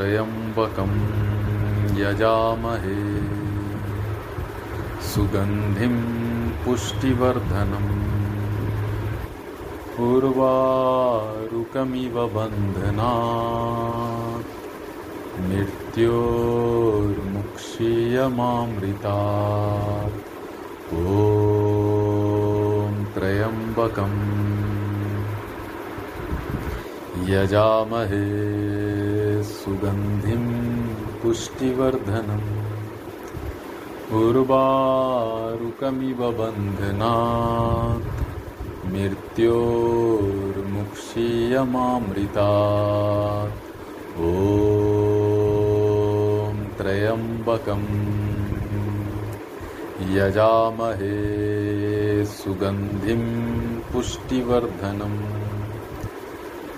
त्र्यम्बकं यजामहे। सुगन्धिं पुष्टिवर्धनम्। उर्वारुकमिव बन्धनात् मृत्योर्मुक्षीयमामृतात्। ॐ त्र्यम्बकम् यजामहे। सुगन्धिं पुष्टिवर्धनम्। उर्वारुकमिव बन्धनात्। मृत्योर्मुक्षीयमामृतात्। ॐ त्र्यम्बकम्। यजामहे सुगन्धिं पुष्टिवर्धनम्।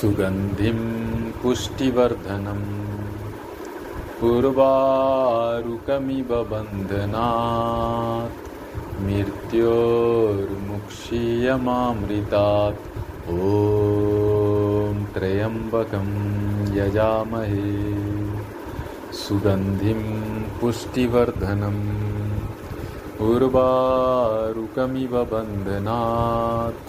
सुगन्धिं पुष्टिवर्धनम् उर्वारुकमिव बन्धनात् मृत्योर्मुक्षीयमामृतात्। ॐ त्र्यम्बकं यजामहे। सुगन्धिं पुष्टिवर्धनम् उर्वारुकमिव बन्धनात्।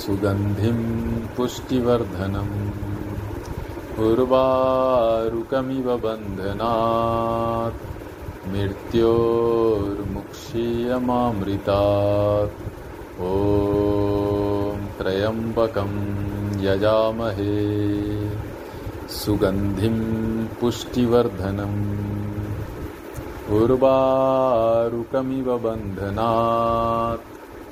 सुगन्धिं पुष्टिवर्धनम्। उर्वारुकमिव बन्धनात्। मृत्योर्मुक्षीयमामृतात्। ॐ त्र्यम्बकं यजामहे। सुगन्धिं पुष्टिवर्धनम्। उर्वारुकमिव बन्धनात्।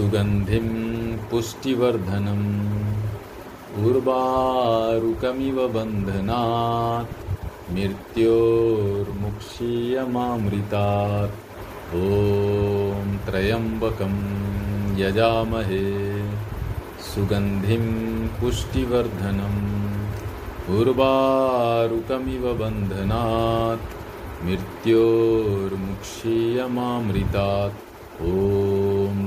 सुगन्धिं पुष्टिवर्धनम्। उर्वारुकमिव बन्धनात्। मृत्योर्मुक्षीयमामृतात्। ॐ त्र्यम्बकं यजामहे। सुगन्धिं पुष्टिवर्धनम्। उर्वारुकमिव बन्धनात्। मृत्योर्मुक्षीयमामृतात्। ॐ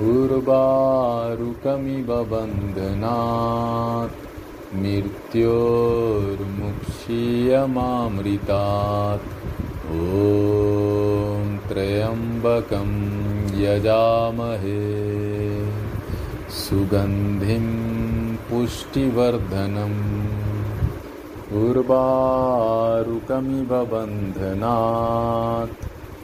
उर्वारुकमिव बन्धनात् मृत्योर्मुक्षीयमामृतात्। ॐ त्र्यम्बकं यजामहे। सुगन्धिं पुष्टिवर्धनम् उर्वारुकमिव बन्धनात्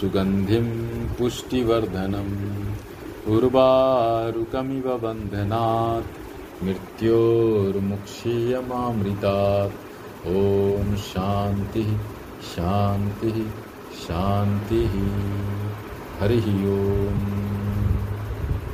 सुगन्धिं पुष्टिवर्धनम् उर्वारुकमिव बन्धनात् मृत्योर्मुक्षीयमामृतात्। ॐ शान्तिः शान्तिः शान्तिः। हरिः ओम्।